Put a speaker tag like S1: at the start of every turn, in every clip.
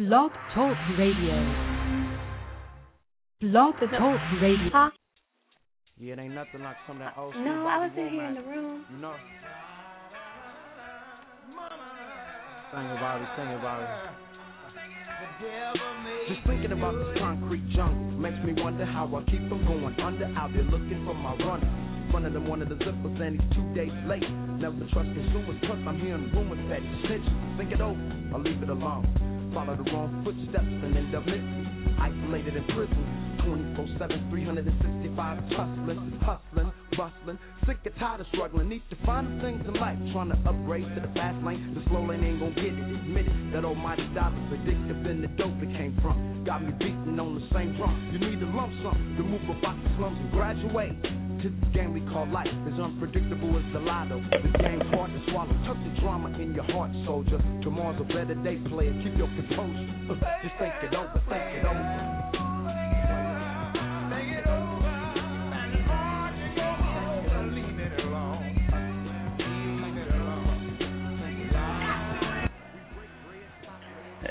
S1: Blog Talk Radio. Blog Talk Radio.
S2: Huh?
S3: Yeah, it ain't nothing like some of that old
S2: No, I was in here in the room.
S3: You know? Sing about it, sing about it. Just thinking about this concrete jungle makes me wonder how I keep from going under out there looking for my runner. Running them one of the zippers and he's two days late. Never trust consumers, plus I'm hearing rumors that he's snitching. Think it over, I'll leave it alone. Follow the wrong footsteps and end up missing. Isolated in prison, 24 7, 365 hustling, hustling, bustling. Sick and tired of struggling, need to find the things in life. Trying to upgrade to the fast lane, the slow lane ain't gonna get it. Admit it, that almighty dollar's addictive than the dope it came from. Got me beating on the same drum. You need a lump sum to move about the slums and graduate. To the game we call life, as unpredictable as the lotto. The game's hard to swallow. Tuck the drama in your heart, soldier. Tomorrow's a better day, player. Keep your composure. Just think it over, think it over.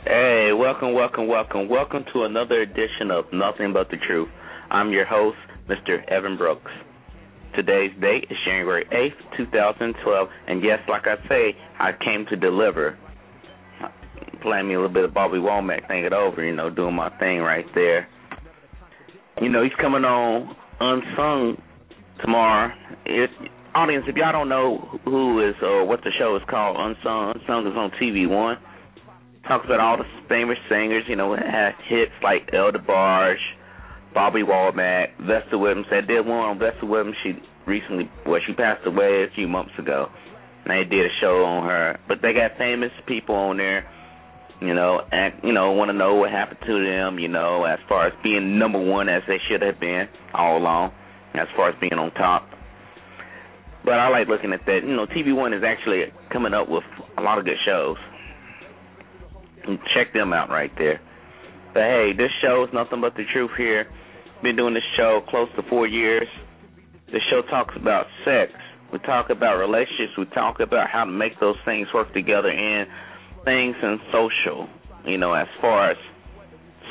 S4: Hey, welcome, welcome, welcome, welcome to another edition of Nothing But the Truth. I'm your host, Mr. Evan Brooks. Today's date is January 8th, 2012, and yes, like I say, I came to deliver. Playing me a little bit of Bobby Womack, think it over, you know, doing my thing right there. You know, he's coming on Unsung tomorrow. It, audience, if y'all don't know who is or what the show is called, Unsung, Unsung is on TV One talks about all the famous singers, you know, had hits like El DeBarge, Bobby Womack, Vesta Williams. They did one on Vesta Williams. She recently, well, she passed away a few months ago. And they did a show on her. But they got famous people on there, you know, and, you know, want to know what happened to them, you know, as far as being number one as they should have been all along, as far as being on top. But I like looking at that. You know, TV One is actually coming up with a lot of good shows check them out right there. But hey, this show is nothing but the truth here. Been doing this show close to four years. The show talks about sex. We talk about relationships. We talk about how to make those things work together and things in social, you know, as far as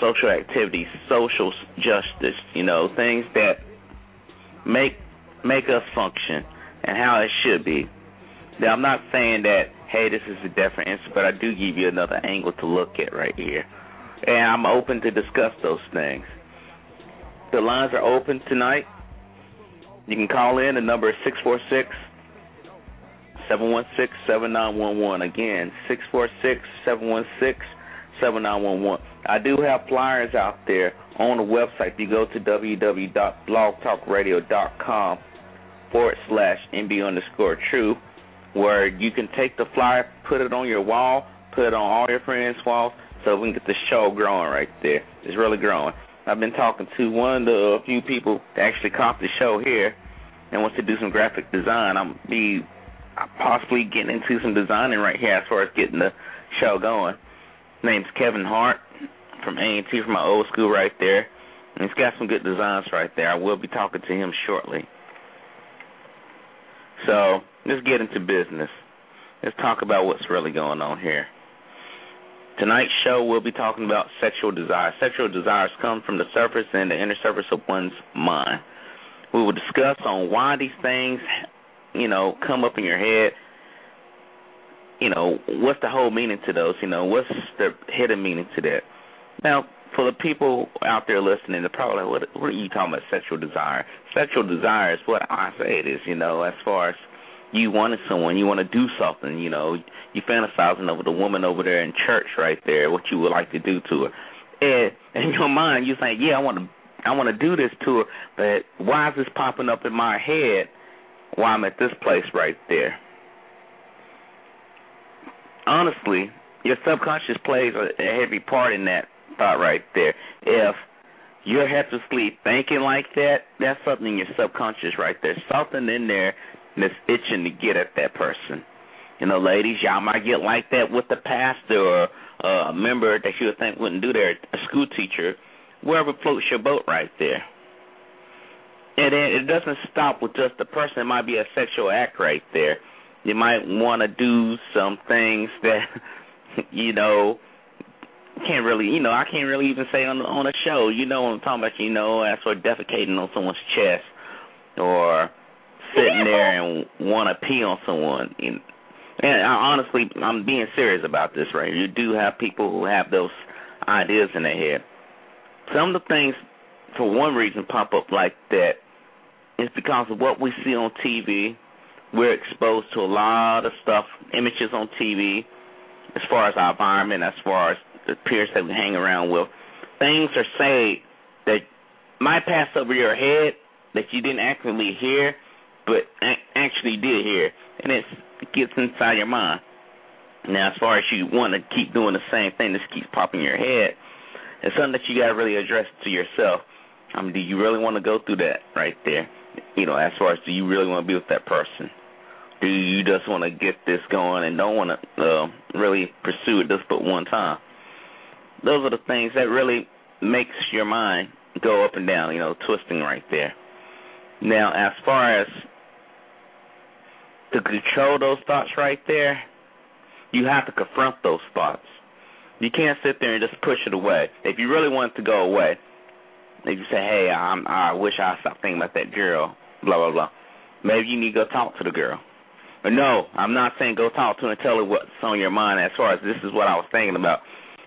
S4: social activities, social justice, you know, things that make make us function and how it should be. Now, I'm not saying that hey, this is a different answer, but I do give you another angle to look at right here. And I'm open to discuss those things. The lines are open tonight. You can call in. The number is 646 716 7911. Again, 646 716 7911. I do have flyers out there on the website. If you go to www.blogtalkradio.com forward slash MB underscore truth, where you can take the flyer, put it on your wall, put it on all your friends' walls, so we can get the show growing right there. It's really growing. I've been talking to one of the few people that actually caught the show here and wants to do some graphic design. I'm be possibly getting into some designing right here as far as getting the show going. Name's Kevin Hart from A&T from my old school right there. And he's got some good designs right there. I will be talking to him shortly. So let's get into business. Let's talk about what's really going on here. Tonight's show, we'll be talking about sexual desires. Sexual desires come from the surface and the inner surface of one's mind. We will discuss on why these things, you know, come up in your head. You know, what's the whole meaning to those? You know, what's the hidden meaning to that? Now, for the people out there listening, they're probably like, what, what are you talking about, sexual desire? Sexual desire is what I say it is, you know, as far as you wanted someone, you want to do something, you know, you fantasizing over the woman over there in church right there, what you would like to do to her. And in your mind, you think, yeah, I want to, I want to do this to her, but why is this popping up in my head while I'm at this place right there? Honestly, your subconscious plays a heavy part in that thought right there. If you're helplessly thinking like that, that's something in your subconscious right there. Something in there that's itching to get at that person. You know, ladies, y'all might get like that with the pastor or uh, a member that you would think wouldn't do that, a school teacher, wherever floats your boat right there. And then it doesn't stop with just the person. It might be a sexual act right there. You might want to do some things that, you know, can't really, you know, I can't really even say on on a show. You know what I'm talking about? You know, as for defecating on someone's chest or sitting there and want to pee on someone. And, and I, honestly, I'm being serious about this, right? You do have people who have those ideas in their head. Some of the things, for one reason, pop up like that is because of what we see on TV. We're exposed to a lot of stuff, images on TV, as far as our environment, as far as the peers that we hang around with. Things are said that might pass over your head that you didn't actually hear, but actually did hear, and it gets inside your mind. Now, as far as you want to keep doing the same thing, this keeps popping in your head. It's something that you got to really address to yourself. I mean, do you really want to go through that right there? You know, as far as do you really want to be with that person? Do you just want to get this going and don't want to uh, really pursue it just but one time? Those are the things that really makes your mind go up and down, you know, twisting right there. Now, as far as to control those thoughts right there, you have to confront those thoughts. You can't sit there and just push it away. If you really want it to go away, if you say, "Hey, I'm, I wish I stopped thinking about that girl," blah blah blah. Maybe you need to go talk to the girl. But no, I'm not saying go talk to her and tell her what's on your mind. As far as this is what I was thinking about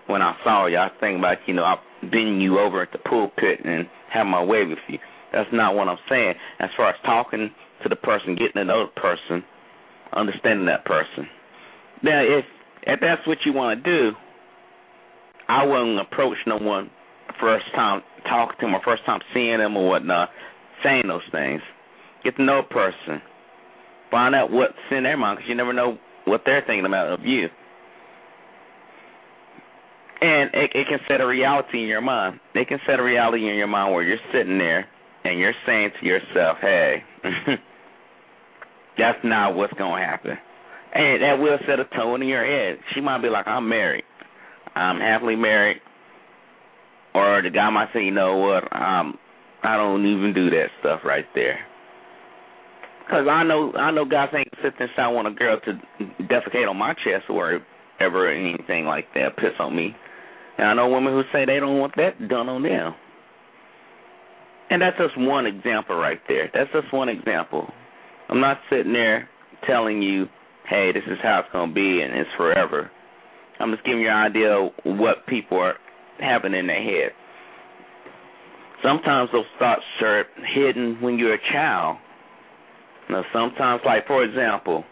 S4: when I saw you. I was thinking about you know I bending you over at the pulpit and have my way with you. That's not what I'm saying. As far as talking to the person, getting to know the person, understanding that person. Now, if if that's what you want to do, I wouldn't approach no one first time talking to them or first time seeing them or whatnot, saying those things. Get to know a person. Find out what's in their mind because you never know what they're thinking about of you. And it, it can set a reality in your mind. It can set a reality in your mind where you're sitting there and you're saying to yourself, hey, that's not what's to happen. And that will set a tone in your head. She might be like, I'm married. I'm happily married. Or the guy might say, you know what, um, I don't even do that stuff right there. Because I know I know guys ain't sit there I want a girl to defecate on my chest or ever anything like that, piss on me. And I know women who say they don't want that done on them. And that's just one example right there. That's just one example. I'm not sitting there telling you, hey, this is how it's going to be and it's forever. I'm just giving you an idea of what people are having in their head. Sometimes those thoughts are hidden when you're a child. Now, sometimes, like for example,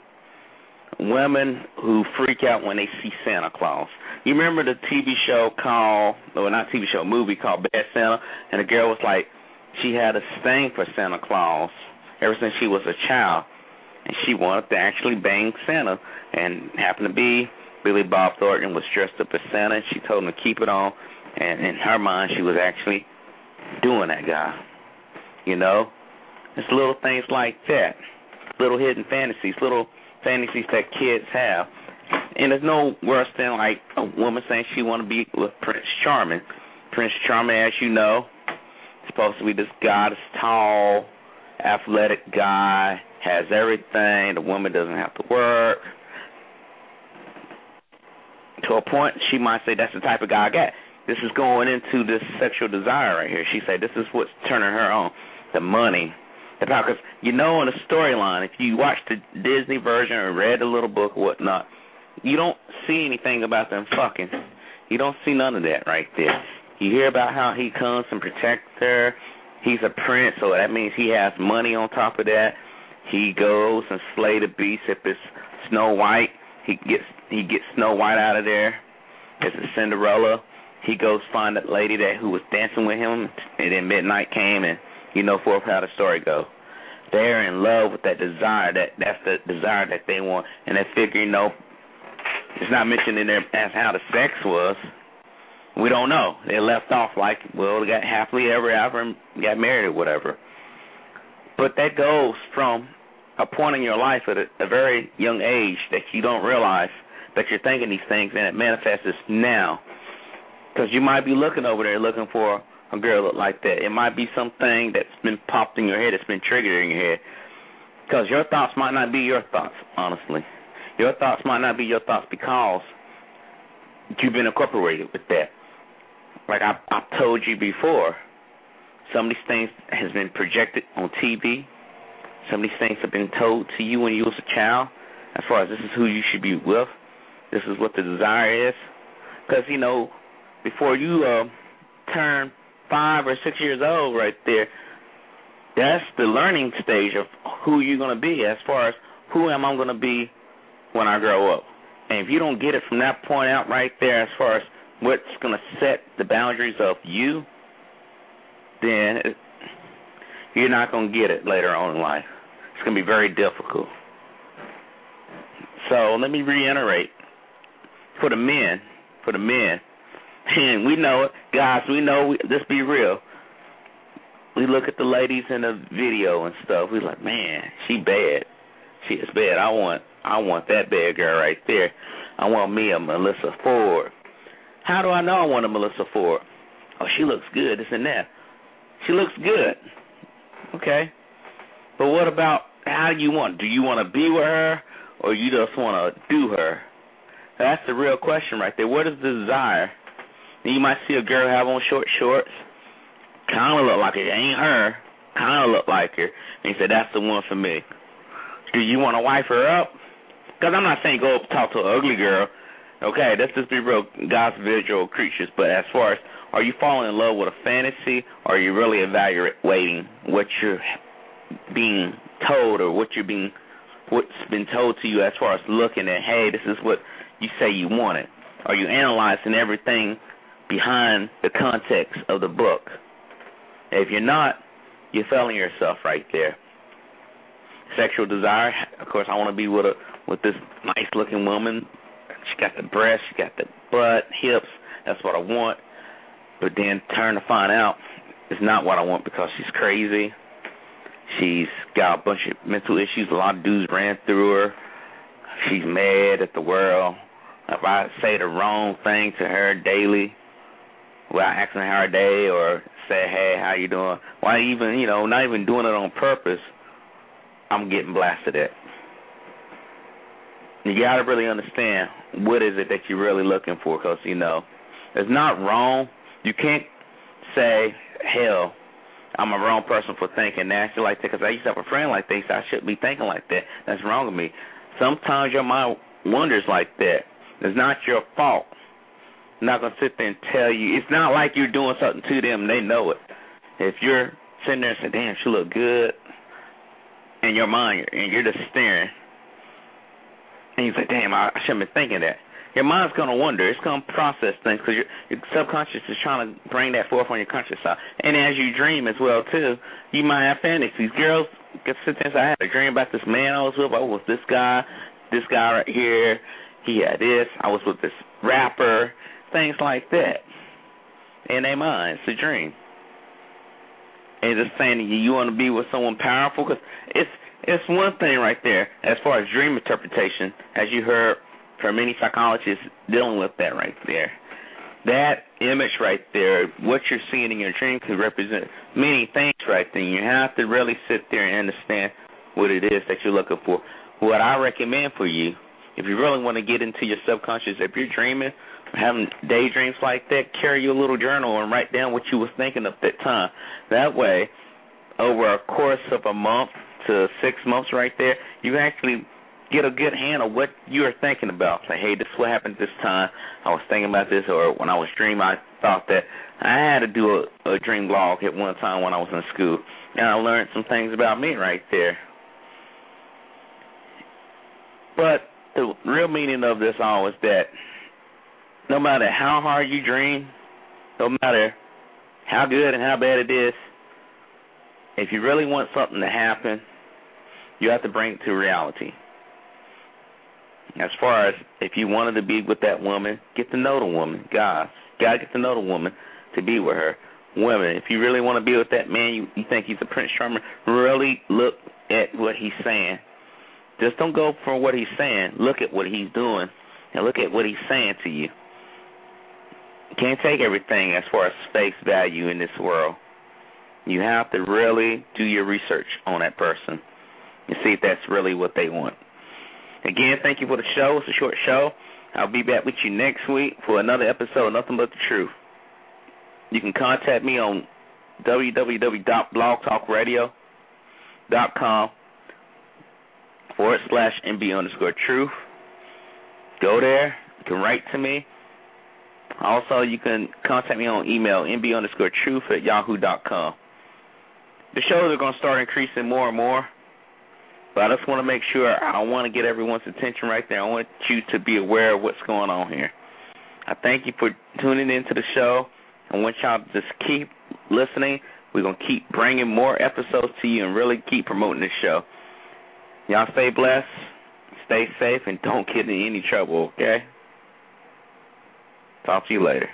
S4: women who freak out when they see Santa Claus. You remember the TV show called, or not TV show, movie called Bad Santa, and the girl was like, she had a thing for Santa Claus ever since she was a child, and she wanted to actually bang Santa. And happened to be Billy Bob Thornton was dressed up as Santa, and she told him to keep it on. And in her mind, she was actually doing that guy. You know, it's little things like that, little hidden fantasies, little fantasies that kids have. And there's no worse than like a woman saying she want to be with Prince Charming. Prince Charming, as you know, supposed to be this guy, this tall, athletic guy, has everything. The woman doesn't have to work. To a point, she might say that's the type of guy I got. This is going into this sexual desire right here. She said this is what's turning her on, the money, the power. Because you know, in the storyline, if you watch the Disney version or read the little book or whatnot, you don't see anything about them fucking. You don't see none of that right there. You hear about how he comes and protects her. He's a prince, so that means he has money on top of that. He goes and slay the beast. If it's Snow White, he gets he gets Snow White out of there. If it's Cinderella, he goes find that lady that who was dancing with him, and then midnight came, and you know for how the story goes. They're in love with that desire. That that's the desire that they want, and they figure, you know, it's not mentioned in there as how the sex was. We don't know. They left off like, well, they got happily ever after and got married or whatever. But that goes from a point in your life at a, a very young age that you don't realize that you're thinking these things and it manifests now. Because you might be looking over there looking for a girl like that. It might be something that's been popped in your head, that's been triggered in your head. Because your thoughts might not be your thoughts, honestly. Your thoughts might not be your thoughts because you've been incorporated with that. Like I, I've told you before, some of these things has been projected on TV. Some of these things have been told to you when you was a child, as far as this is who you should be with. This is what the desire is. Because you know, before you uh, turn five or six years old, right there, that's the learning stage of who you're to be. As far as who am I to be when I grow up. And if you don't get it from that point out right there, as far as what's going to set the boundaries of you, then you're not going to get it later on in life. It's going to be very difficult. So let me reiterate for the men, for the men, and we know it, guys. We know. We, let's be real. We look at the ladies in the video and stuff. We like, man, she bad. She is bad. I want I want that bad girl right there. I want me a Melyssa Ford. How do I know I want a Melyssa Ford? Oh, she looks good, this and that. She looks good. Okay. But what about how do you want? Do you want to be with her or you just want to do her? That's the real question right there. What is the desire? You might see a girl have on short shorts, kind of look like it ain't her, kind of look like her, and you say that's the one for me. Do you want to wife her up? Because I'm not saying go up talk to an ugly girl. Okay, let's just be real, God's visual creatures. But as far as are you falling in love with a fantasy, or are you really evaluating what you're being told or what you're being what's been told to you as far as looking at, hey, this is what you say you wanted? Are you analyzing everything behind the context of the book? If you're not, you're failing yourself right there sexual desire. Of course, I want to be with a with this nice looking woman. She got the breasts, she got the butt, hips. That's what I want. But then turn to find out it's not what I want because she's crazy. She's got a bunch of mental issues. A lot of dudes ran through her. She's mad at the world. If I say the wrong thing to her daily, without asking her a day or say, "Hey, how you doing?" Why even you know not even doing it on purpose I'm getting blasted at. You got to really understand what is it that you're really looking for, because you know it's not wrong. You can't say, "Hell, I'm a wrong person for thinking that." like that, because I used to have a friend like that. So I shouldn't be thinking like that. That's wrong with me. Sometimes your mind wonders like that. It's not your fault. I'm not gonna sit there and tell you. It's not like you're doing something to them. They know it. If you're sitting there and saying, "Damn, she look good," in your mind, and you're just staring, and you say, "Damn, I, shouldn't be thinking that." Your mind's gonna wonder. It's gonna process things because your, your subconscious is trying to bring that forth on your conscious side. And as you dream as well too, you might have fantasies. Girls get sit "I had a dream about this man I was with. I was this guy, this guy right here. He had this. I was with this rapper. Things like that." In their mind, it's a dream and just saying you, you want to be with someone powerful, because it's it's one thing right there as far as dream interpretation, as you heard from many psychologists dealing with that right there. That image right there, what you're seeing in your dream, could represent many things right there. You have to really sit there and understand what it is that you're looking for. What I recommend for you, if you really want to get into your subconscious, if you're dreaming, having daydreams like that, carry your little journal and write down what you was thinking at that time. That way, over a course of a month to six months, right there, you actually get a good handle of what you are thinking about. Say, hey, this is what happened this time. I was thinking about this, or when I was dreaming, I thought that I had to do a, a dream log at one time when I was in school, and I learned some things about me right there. But the real meaning of this all is that no matter how hard you dream, no matter how good and how bad it is, if you really want something to happen, you have to bring it to reality. As far as if you wanted to be with that woman, get to know the woman. God, gotta get to know the woman to be with her. Women, if you really want to be with that man, you, you think he's a Prince Charming, really look at what he's saying. Just don't go for what he's saying. Look at what he's doing, and look at what he's saying to you can't take everything as far as face value in this world. You have to really do your research on that person and see if that's really what they want. Again, thank you for the show. It's a short show. I'll be back with you next week for another episode of Nothing But the Truth. You can contact me on www.blogtalkradio.com forward slash MB underscore truth. Go there. You can write to me. Also, you can contact me on email, mb underscore truth at yahoo.com. The shows are going to start increasing more and more, but I just want to make sure I want to get everyone's attention right there. I want you to be aware of what's going on here. I thank you for tuning into the show. I want y'all to just keep listening. We're going to keep bringing more episodes to you and really keep promoting this show. Y'all stay blessed, stay safe, and don't get in any trouble, okay? Talk to you later.